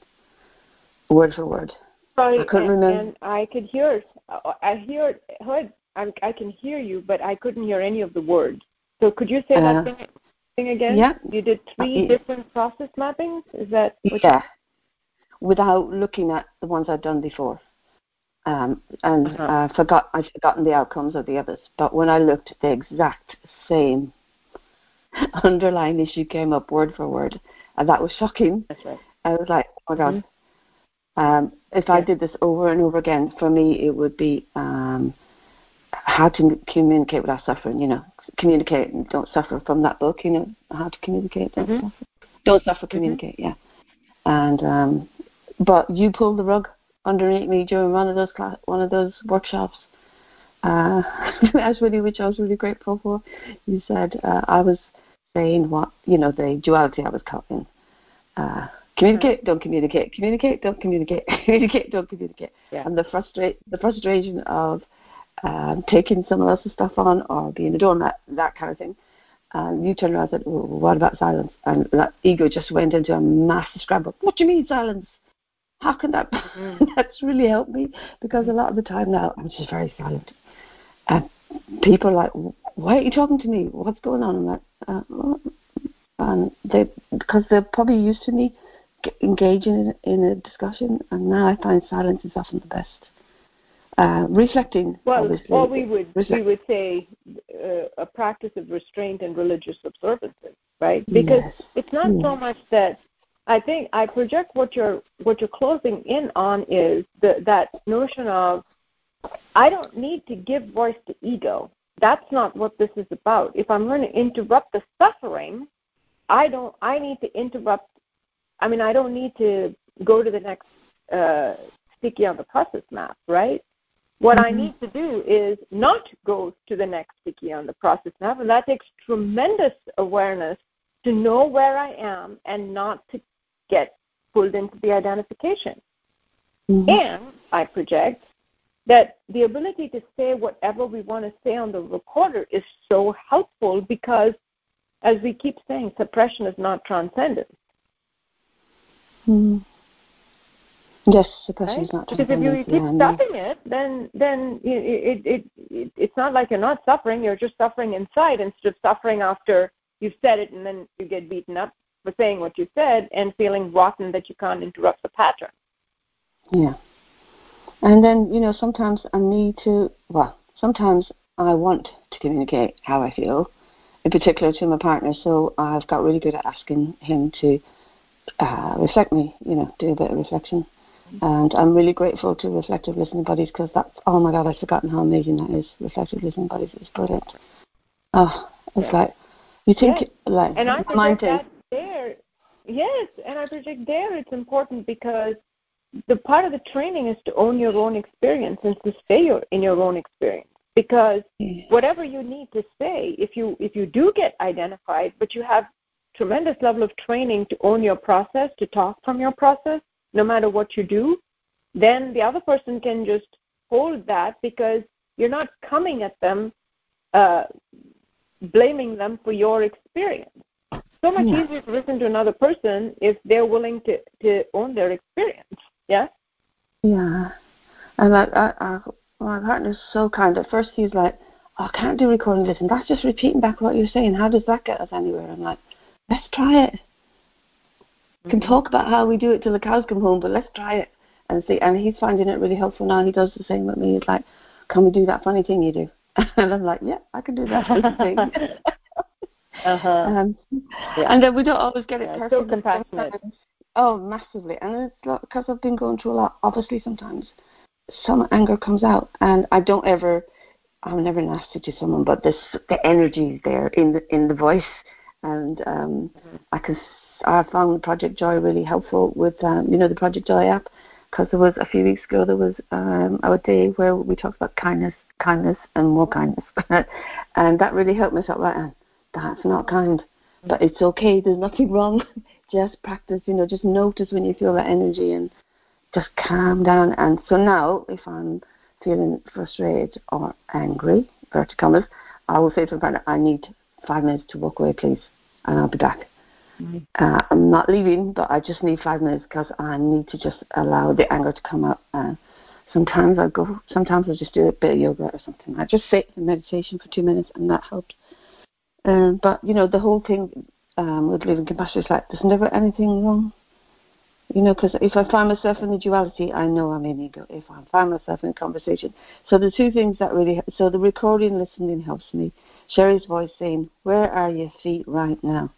word for word. Sorry, I couldn't and, remember. And I could hear, I hear, heard, I, I can hear you, but I couldn't hear any of the words. So could you say uh, that thing, thing again? Yeah. You did three uh, different process mappings. Is that? yeah. Without looking at the ones I'd done before um, and uh-huh. uh, forgot I'd forgotten the outcomes of the others. But when I looked, the exact same underlying issue came up word for word, and that was shocking. That's right. I was like, oh my god. Mm-hmm. Um, if yeah. I did this over and over again, for me, it would be um, how to communicate without suffering. You know, communicate and don't suffer from that book. You know, how to communicate. Don't mm-hmm. suffer. Don't suffer. Mm-hmm. Communicate. Mm-hmm. Yeah. And um, but you pulled the rug underneath me during one of those class, one of those workshops. Uh, really, which I was really grateful for. You said uh, I was saying what you know the duality I was caught in. Uh, communicate, don't communicate. Communicate, don't communicate. communicate, don't communicate. Yeah. And the frustrate the frustration of um, taking someone else's stuff on or being a doormat, that kind of thing. And you turned around and said, well, "What about silence?" And that ego just went into a massive scramble. What do you mean silence? How can that mm. that's really helped me because a lot of the time now I'm just very silent and people are like why are you talking to me what's going on I'm like uh, and they because they're probably used to me engaging in, in a discussion and now I find silence is often the best uh, reflecting well obviously, well we would reflect. we would say uh, a practice of restraint and religious observances right because yes. it's not yes. so much that I think I project what you're what you're closing in on is the, that notion of I don't need to give voice to ego. That's not what this is about. If I'm going to interrupt the suffering, I don't. I need to interrupt. I mean, I don't need to go to the next uh, sticky on the process map, right? What mm-hmm. I need to do is not go to the next sticky on the process map, and that takes tremendous awareness to know where I am and not to get pulled into the identification. Mm-hmm. And I project that the ability to say whatever we want to say on the recorder is so helpful because, as we keep saying, suppression is not transcendence. Mm-hmm. Yes, suppression right? is not Because if you keep yeah, stuffing it, then then it, it, it, it's not like you're not suffering. You're just suffering inside instead of suffering after you've said it and then you get beaten up for saying what you said and feeling rotten that you can't interrupt the pattern. Yeah. And then, you know, sometimes I need to, well, sometimes I want to communicate how I feel, in particular to my partner. So I've got really good at asking him to uh, reflect me, you know, do a bit of reflection. And I'm really grateful to Reflective Listening Buddies because that's, oh my God, I've forgotten how amazing that is. Reflective Listening Buddies is brilliant. Oh, it's yeah. like, you think, yes. like, and I project that yes, and I project there it's important because the part of the training is to own your own experience and to stay your, in your own experience. Because whatever you need to say if you if you do get identified but you have tremendous level of training to own your process to talk from your process no matter what you do then the other person can just hold that because you're not coming at them uh, blaming them for your experience so much yeah. easier to listen to another person if they're willing to to own their experience yeah yeah and I, I, I my partner's so kind. At first, he's like, oh, I can't do recording this, and that's just repeating back what you're saying. How does that get us anywhere? I'm like, let's try it. Mm-hmm. Can talk about how we do it till the cows come home, but let's try it and see. And he's finding it really helpful now. He does the same with me. He's like, can we do that funny thing you do? and I'm like, yeah, I can do that funny thing. uh-huh. Um, yeah. And then we don't always get it yeah, perfect. So compassionate. Oh, massively. And it's because I've been going through a lot. Obviously, sometimes some anger comes out, and I don't ever, I'm never nasty to someone, but this the energy is there in the in the voice, and um, mm-hmm. I can I found Project Joy really helpful with um, you know the Project Joy app because there was a few weeks ago there was um, a day where we talked about kindness, kindness, and more kindness, and that really helped me. So like, that's not kind, but it's okay. There's nothing wrong. just practice. You know, just notice when you feel that energy and just calm down. And so now, if I'm feeling frustrated or angry, vertical commas, I will say to my partner, I need five minutes to walk away, please, and I'll be back. Mm-hmm. Uh, I'm not leaving, but I just need five minutes because I need to just allow the anger to come up. Uh, sometimes I go, sometimes I just do a bit of yoga or something. I just sit in meditation for two minutes, and that helps. Um, but you know, the whole thing um, with living compassion is like there's never anything wrong you know, because if I find myself in the duality, I know I'm in ego. If I find myself in conversation, so the two things that really, so the recording listening helps me. Cheri's voice saying, "Where are your feet right now?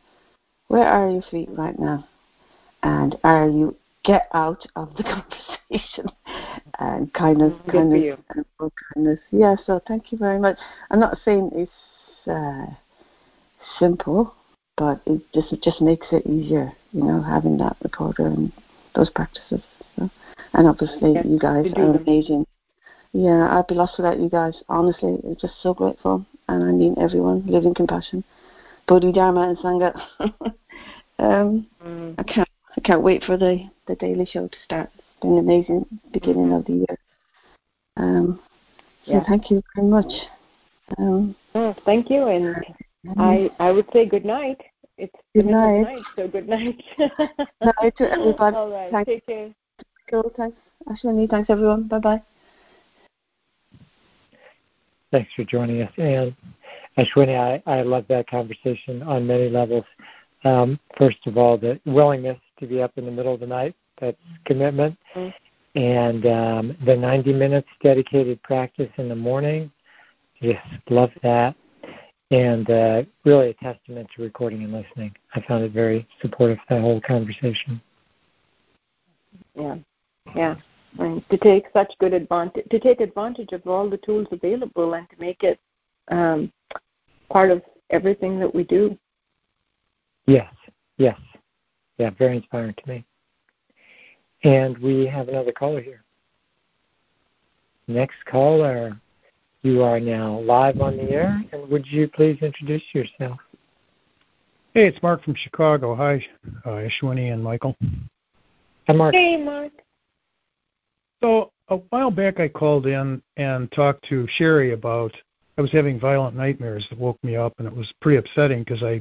Where are your feet right now? And are you get out of the conversation?" and kindness, Good kindness, and kindness. Yeah. So thank you very much. I'm not saying it's uh, simple, but it just it just makes it easier, you know, having that recorder and those practices. So. And obviously, you guys are amazing. Yeah, I'd be lost without you guys. Honestly, I'm just so grateful, and I mean everyone. Living compassion, Bodhi Dharma and Sangha. um, mm. I can't, I can't wait for the the daily show to start. It's been an amazing beginning mm-hmm. of the year. Um, so yeah. thank you very much. Um, oh, thank you, and I I would say good night. It's good night. night so good night. night to everybody. All right. Thanks. Take care. Cool. Thanks, Ashwini. Thanks, everyone. Bye bye. Thanks for joining us, and Ashwini, I, I love that conversation on many levels. Um, first of all, the willingness to be up in the middle of the night, that's commitment. Mm-hmm. And um, the 90 minutes dedicated practice in the morning, just love that and uh, really a testament to recording and listening. I found it very supportive that whole conversation. Yeah, yeah, and to take such good advantage, to take advantage of all the tools available, and to make it um, part of everything that we do. Yes, yes, yeah, very inspiring to me. And we have another caller here. Next caller. You are now live on the air, and would you please introduce yourself? Hey, it's Mark from Chicago. Hi, uh, Ashwini and Michael. Hi, Mark. Hey, Mark. So a while back, I called in and talked to Cheri about I was having violent nightmares that woke me up, and it was pretty upsetting because I,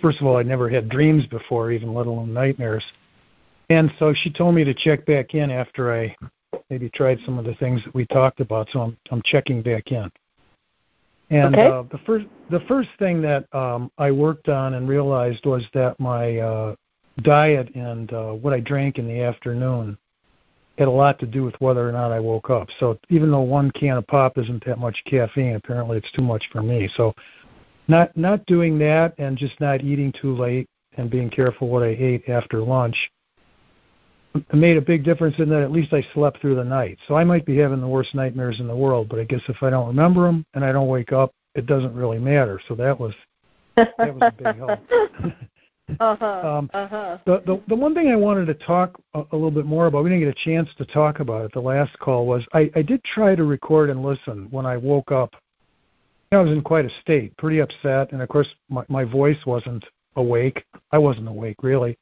first of all, I never had dreams before, even let alone nightmares. And so she told me to check back in after I maybe tried some of the things that we talked about. So I'm I'm checking back in. And okay. uh, the first the first thing that um, I worked on and realized was that my uh, diet and uh, what I drank in the afternoon had a lot to do with whether or not I woke up. So even though one can of pop isn't that much caffeine, apparently it's too much for me. So not not doing that and just not eating too late and being careful what I ate after lunch made a big difference in that at least I slept through the night. So I might be having the worst nightmares in the world, but I guess if I don't remember them and I don't wake up, it doesn't really matter. So that was that was a big help. uh-huh, um, uh-huh. The, the the one thing I wanted to talk a, a, little bit more about, we didn't get a chance to talk about it the last call, was I, I did try to record and listen when I woke up. I was in quite a state, pretty upset, and of course my, my voice wasn't awake. I wasn't awake really,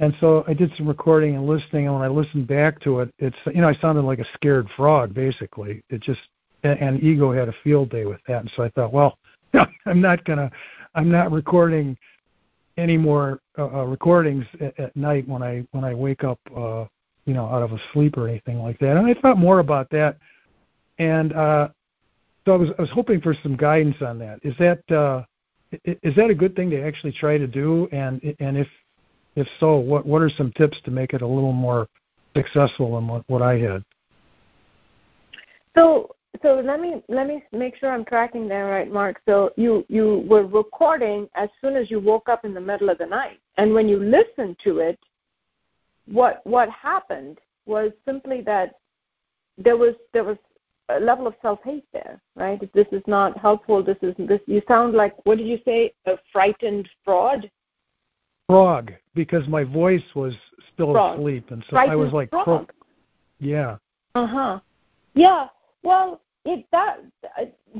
and so I did some recording and listening. And when I listened back to it, it's you know I sounded like a scared frog basically. It just and, ego had a field day with that, and so I thought, well, I'm not gonna, I'm not recording any more uh, uh, recordings at, at night when I when I wake up, uh, you know, out of a sleep or anything like that. And I thought more about that, and uh, so I was I was hoping for some guidance on that. Is that uh, is that a good thing to actually try to do? And and if if so, what what are some tips to make it a little more successful than what, what I had? So so let me let me make sure I'm tracking that right, Mark. So you you were recording as soon as you woke up in the middle of the night, and when you listened to it, what what happened was simply that there was there was a level of self hate there, right? This is not helpful. This is this. You sound like what did you say? A frightened fraud. Frog, because my voice was still frog. asleep, and so I was like, frog. Yeah. Uh huh. Yeah. Well, it that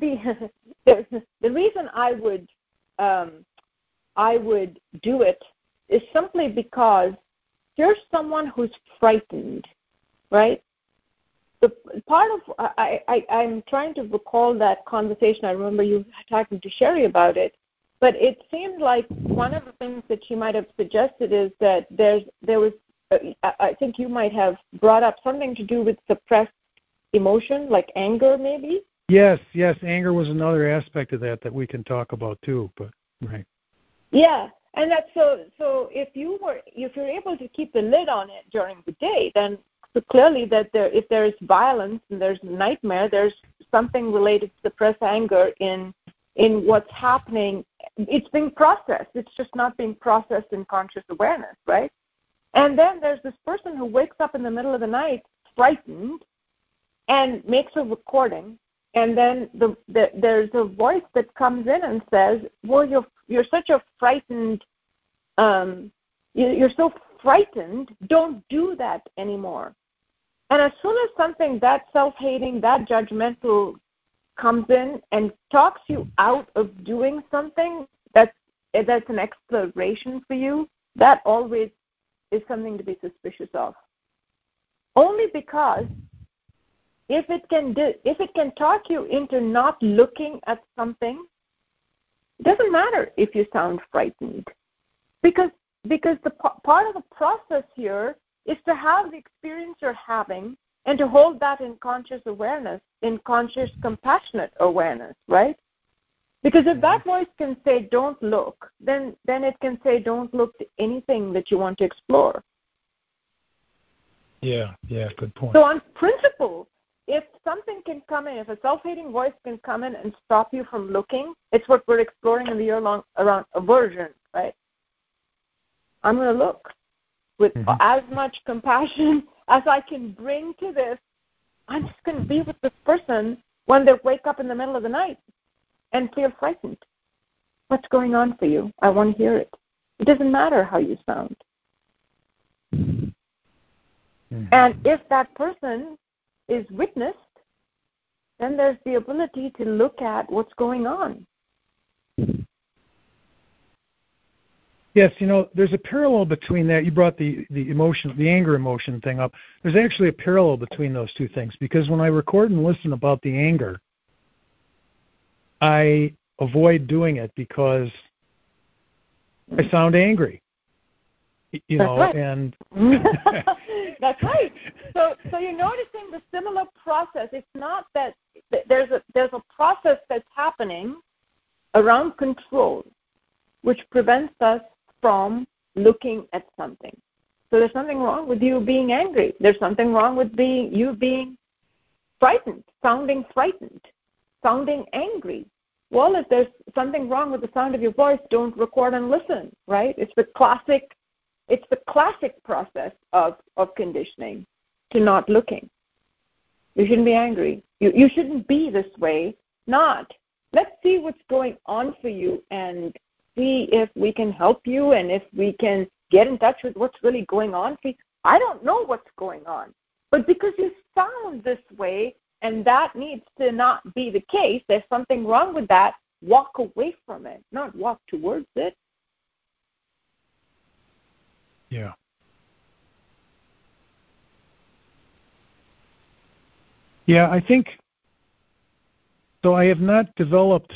the the, the reason I would um, I would do it is simply because you're someone who's frightened, right? The part of I, I I'm trying to recall that conversation. I remember you talking to Cheri about it, but it seemed like one of the things that you might have suggested is that there's there was uh, I think you might have brought up something to do with suppressed emotion, like anger, maybe? Yes, yes. Anger was another aspect of that that we can talk about too. But right. Yeah, and that's so. So if you were, if you're able to keep the lid on it during the day, then so clearly that there, if there is violence and there's nightmare, there's something related to suppressed anger in in what's happening. It's being processed. It's just not being processed in conscious awareness, right? And then there's this person who wakes up in the middle of the night frightened and makes a recording and then the, the, there's a voice that comes in and says well you're you're such a frightened um, you, you're so frightened don't do that anymore and as soon as something that self-hating that judgmental comes in and talks you out of doing something that's eh, that's an exploration for you that always is something to be suspicious of. Only because if it can do, if it can talk you into not looking at something, it doesn't matter if you sound frightened, because because the part of the process here is to have the experience you're having and to hold that in conscious awareness, in conscious compassionate awareness, right? Because if that voice can say don't look, then then it can say don't look to anything that you want to explore. Yeah, yeah, good point. So on principle, if something can come in, if a self-hating voice can come in and stop you from looking, it's what we're exploring in the year long around aversion, right? I'm going to look with mm-hmm. as much compassion as I can bring to this. I'm just going to be with this person when they wake up in the middle of the night and feel frightened. What's going on for you? I want to hear it. It doesn't matter how you sound. Mm-hmm. And if that person is witnessed, then there's the ability to look at what's going on. Yes, you know, there's a parallel between that. You brought the the emotion, the anger emotion thing up. There's actually a parallel between those two things because when I record and listen about the anger, I avoid doing it because I sound angry you know right. and that's right so so you're noticing the similar process it's not that there's a there's a process that's happening around control which prevents us from looking at something so there's something wrong with you being angry there's something wrong with being you being frightened sounding frightened sounding angry well, if there's something wrong with the sound of your voice, don't record and listen, right? It's the classic it's the classic process of, of conditioning to not looking. You shouldn't be angry. You you shouldn't be this way. Not. Let's see what's going on for you and see if we can help you and if we can get in touch with what's really going on. I don't know what's going on. But because you sound this way and that needs to not be the case, there's something wrong with that, walk away from it, not walk towards it. Yeah. Yeah, I think so. I have not developed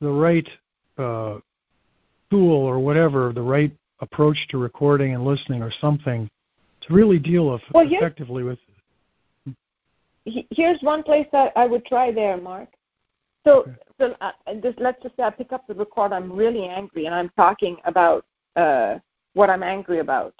the right uh, tool or whatever, the right approach to recording and listening or something to really deal with well, effectively with. Here's one place that I would try there, Mark. So, okay. so uh, just, let's just say I pick up the record. I'm really angry, and I'm talking about uh, what I'm angry about.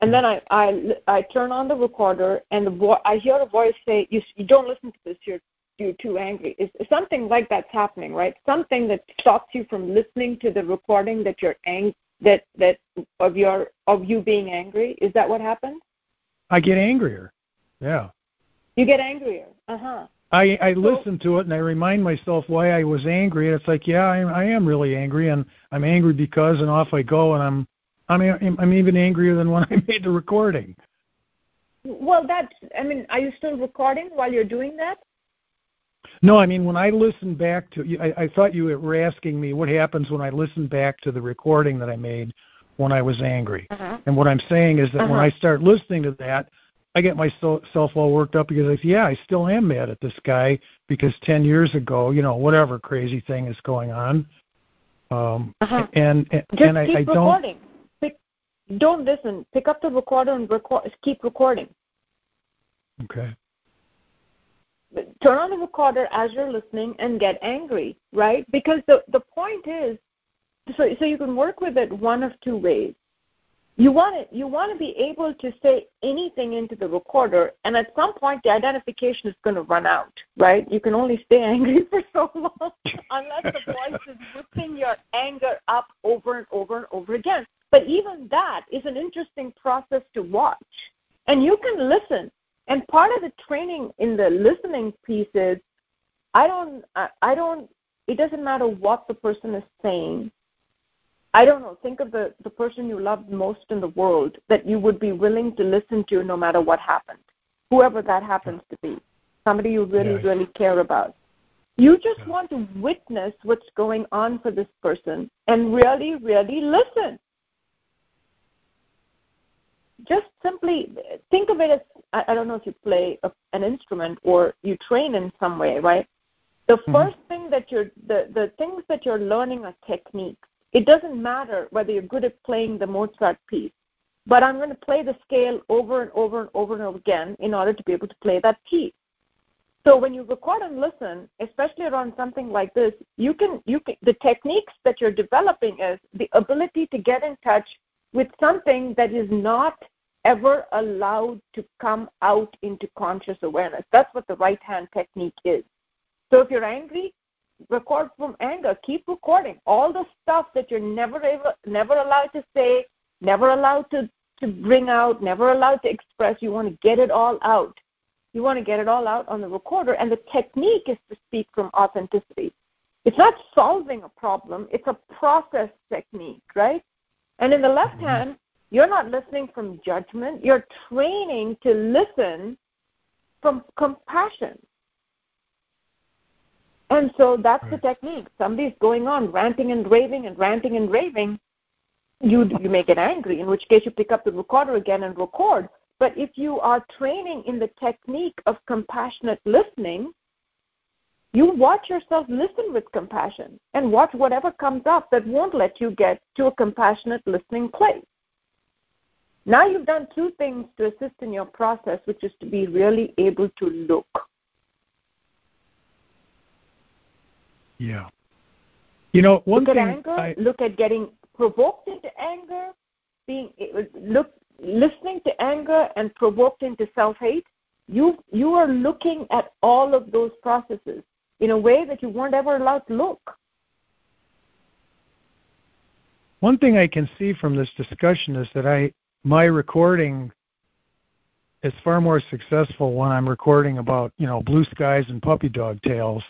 And then I, I, I turn on the recorder and the vo- I hear a voice say, you, you don't listen to this, you're, you're too angry. It's, something like that's happening, right? Something that stops you from listening to the recording that you're ang- that, that of your, of you being angry. Is that what happened? I get angrier. Yeah. You get angrier. Uh huh. I I listen to it and I remind myself why I was angry, and it's like, yeah, I, I am really angry, and I'm angry because, and off I go, and I'm I mean, I'm even angrier than when I made the recording. Well, that's. I mean, are you still recording while you're doing that? No, I mean when I listen back to. I, I thought you were asking me what happens when I listen back to the recording that I made when I was angry. Uh-huh. And what I'm saying is that uh-huh. when I start listening to that, I get myself all worked up because I say, yeah, I still am mad at this guy because 10 years ago, you know, whatever crazy thing is going on. Um, uh-huh. And and, Just and I, I don't. Recording don't listen. Pick up the recorder and record, keep recording. Okay. Turn on the recorder as you're listening and get angry, right? Because the the point is, so so you can work with it one of two ways. You want to you want to be able to say anything into the recorder, and at some point the identification is going to run out, right? You can only stay angry for so long unless the voice is whipping your anger up over and over and over again. But even that is an interesting process to watch. And you can listen. And part of the training in the listening piece is I don't I don't it doesn't matter what the person is saying. I don't know, think of the, the person you love most in the world that you would be willing to listen to no matter what happened. Whoever that happens to be. Somebody you really, yeah. really care about. You just yeah. want to witness what's going on for this person and really, really listen just simply think of it as I, don't know if you play a, an instrument or you train in some way, right? The 1st mm-hmm. thing that you're the the things that you're learning are techniques. It doesn't matter whether you're good at playing the Mozart piece, but I'm going to play the scale over and over and over and over again in order to be able to play that piece. So when you record and listen, especially around something like this, you can you can the techniques that you're developing is the ability to get in touch with something that is not ever allowed to come out into conscious awareness. That's what the right hand technique is. So if you're angry, record from anger. Keep recording. All the stuff that you're never ever never allowed to say, never allowed to, to bring out, never allowed to express, you want to get it all out. You want to get it all out on the recorder, and the technique is to speak from authenticity. It's not solving a problem, it's a process technique, right? And in the left mm-hmm. hand, you're not listening from judgment, you're training to listen from compassion. And so that's right. the technique. Somebody's going on ranting and raving and ranting and raving. You you may get angry, in which case you pick up the recorder again and record. But if you are training in the technique of compassionate listening, you watch yourself listen with compassion and watch whatever comes up that won't let you get to a compassionate listening place. Now you've done two things to assist in your process, which is to be really able to look. Yeah. You know, one look thing at anger, I... look at getting provoked into anger, being look listening to anger and provoked into self-hate. You you are looking at all of those processes in a way that you weren't ever allowed to look. One thing I can see from this discussion is that I my recording is far more successful when I'm recording about you know blue skies and puppy dog tails,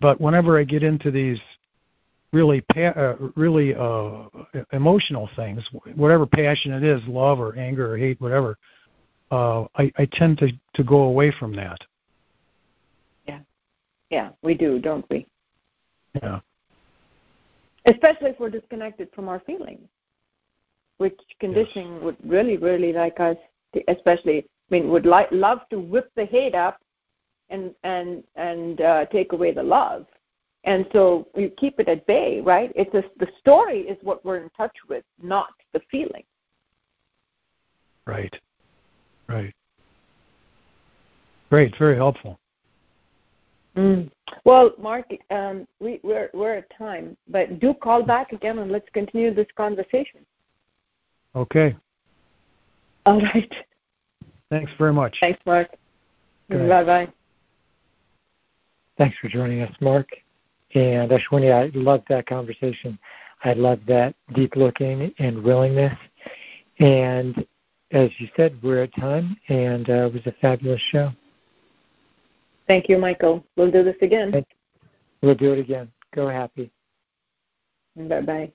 but whenever I get into these really pa- uh, really uh, emotional things, whatever passion it is, love or anger or hate, whatever, uh, I, I tend to to go away from that. Yeah, we do, don't we? Yeah. Especially if we're disconnected from our feelings, which conditioning yes. would really, really like us, to, especially. I mean, would like love to whip the hate up, and and and uh, take away the love and so you keep it at bay, right? It's a, the story is what we're in touch with, not the feeling. Right. Right. Great. Very helpful. Mm. Well, Mark, um, we, we're we're at time, but do call back again and let's continue this conversation. Okay. All right. Thanks very much. Thanks, Mark. Bye bye. Thanks for joining us, Mark. And Ashwini, I loved that conversation. I loved that deep looking and willingness. And as you said, we're at time, and uh, it was a fabulous show. Thank you, Michael. We'll do this again. We'll do it again. Go happy. Bye bye.